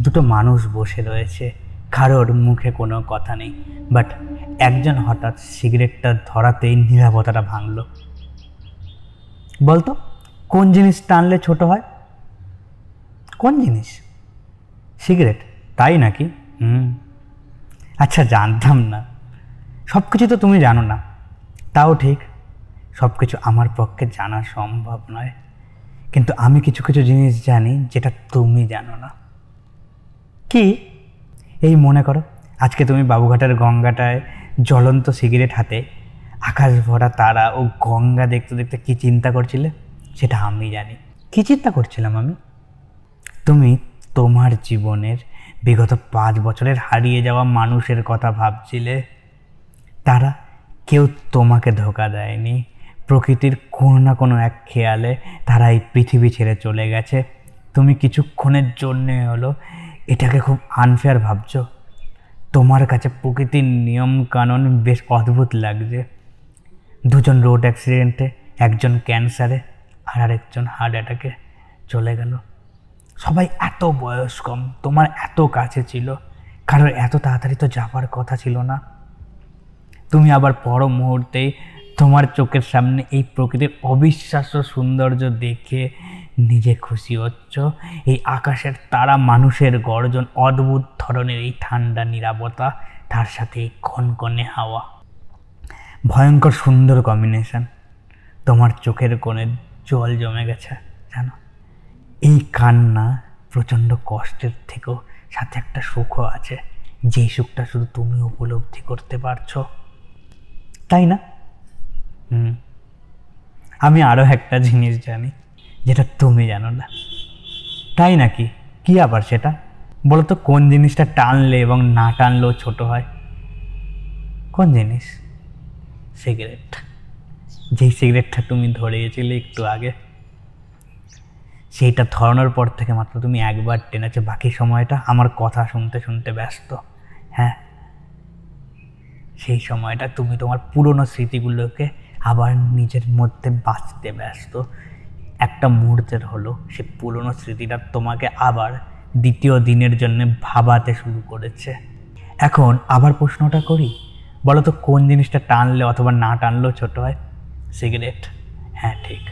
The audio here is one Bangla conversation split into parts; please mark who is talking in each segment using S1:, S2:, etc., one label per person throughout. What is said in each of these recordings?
S1: দুটো মানুষ বসে রয়েছে। কারোর মুখে কোনো কথা নেই বাট একজন হঠাৎ সিগারেটটা ধরাতেই নিরাপত্তাটা ভাঙলো। বলতো, কোন জিনিস টানলে ছোট হয়? কোন জিনিস? সিগারেট, তাই নাকি? হুম। আচ্ছা জানতাম না। সব কিছু তো তুমি জানো না। তাও ঠিক সব কিছু আমার পক্ষে জানা সম্ভব নয়। কিন্তু আমি কিছু কিছু জিনিস জানি যেটা তুমি জানো না। কি? এই মনে করো, আজকে তুমি বাবুঘাটের গঙ্গাটায় জ্বলন্ত সিগারেট হাতে আকাশ ভরা তারা ও গঙ্গা দেখতে দেখতে কি চিন্তা করছিলে? সেটা আমি জানি। কি চিন্তা করছিলাম আমি? তুমি তোমার জীবনের বিগত পাঁচ বছরের হারিয়ে যাওয়া মানুষের কথা ভাবছিলে। তারা কেউ তোমাকে ধোকা দেয়নি। প্রকৃতির কোনো না কোনো এক খেয়ালে তারা এই পৃথিবী ছেড়ে চলে গেছে। তুমি কিছুক্ষণের জন্যে হলো এটাকে খুব আনফেয়ার ভাবছ? তোমার কাছে প্রকৃতির নিয়ম কানুন বেশ অদ্ভুত লাগছে। দুজন রোড অ্যাক্সিডেন্টে একজন ক্যান্সারে আর আরেকজন হার্ট অ্যাটাকে চলে গেল। সবাই এত বয়স কম, তোমার এত কাছে ছিল। কারোর এত তাড়াতাড়ি তো যাবার কথা ছিল না। তুমি আবার পর মুহূর্তেই তোমার চোখের সামনে এই প্রকৃতির অবিশ্বাস্য সৌন্দর্য দেখে নিজে খুশি হচ্ছ? এই আকাশের তারা মানুষের গর্জন অদ্ভুত ধরনের এই ঠান্ডা নিরাপত্তা, তার সাথে এই কনকনে হাওয়া। ভয়ঙ্কর সুন্দর কম্বিনেশন তোমার চোখের কোণে জল জমে গেছে, জানো? এই কান্না প্রচণ্ড কষ্টের থেকেও সাথে একটা সুখও আছে। যেই সুখটা শুধু তুমি উপলব্ধি করতে পারছ। তাই না? হুম। আমি আরও একটা জিনিস জানি। যেটা তুমি জানো না। তাই নাকি? কি আবার সেটা? বলো তো কোন জিনিসটা টানলে এবং না টানলেও ছোট হয়? কোন জিনিস? সিগারেট। যেই সিগারেটটা তুমি ধরিয়েছিলে একটু আগে। সেইটা ধরানোর পর থেকে মাত্র তুমি একবার টেনেছো, বাকি সময়টা আমার কথা শুনতে শুনতে ব্যস্ত। হ্যাঁ? সেই সময়টা তুমি তোমার পুরনো স্মৃতিগুলোকে আবার নিজের মধ্যে বাঁচতে ব্যস্ত। একটা মুহূর্তের হলো, সে পুরনো স্মৃতিটা তোমাকে আবার দ্বিতীয় দিনের জন্য ভাবাতে শুরু করেছে। এখন আবার প্রশ্নটা করি বলো তো কোন জিনিসটা টানলে অথবা না টানলেও ছোট হয়? সিগারেট। হ্যাঁ ঠিক।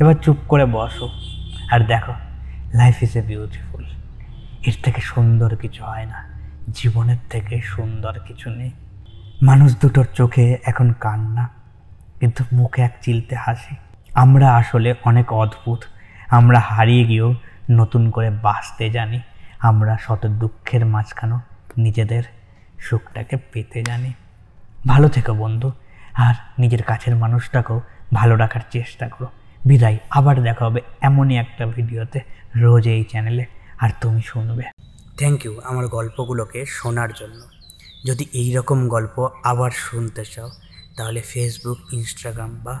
S1: এবার চুপ করে বসো আর দেখো লাইফ ইজ এ বিউটিফুল এর থেকে সুন্দর কিছু হয় না, জীবনের থেকে সুন্দর কিছু নেই। মানুষ দুটোর চোখে এখন কান্না, কিন্তু মুখে এক চিলতে হাসি। আমরা আসলে অনেক অদ্ভুত। আমরা হারিয়ে গিয়েও নতুন করে বাঁচতে জানি। আমরা শত দুঃখের মাঝখানেও নিজেদের সুখটাকে পেতে জানি। ভালো থেকো বন্ধু, আর নিজের কাছের মানুষটাকেও ভালো রাখার চেষ্টা করো। বিদায়, আবার দেখা হবে এমনই একটা ভিডিওতে রোজ এই চ্যানেলে, আর তুমি শুনবে। থ্যাংক ইউ আমার গল্পগুলোকে শোনার জন্য। যদি এই রকম গল্প আবার শুনতে চাও, তাহলে ফেসবুক ইনস্টাগ্রাম বা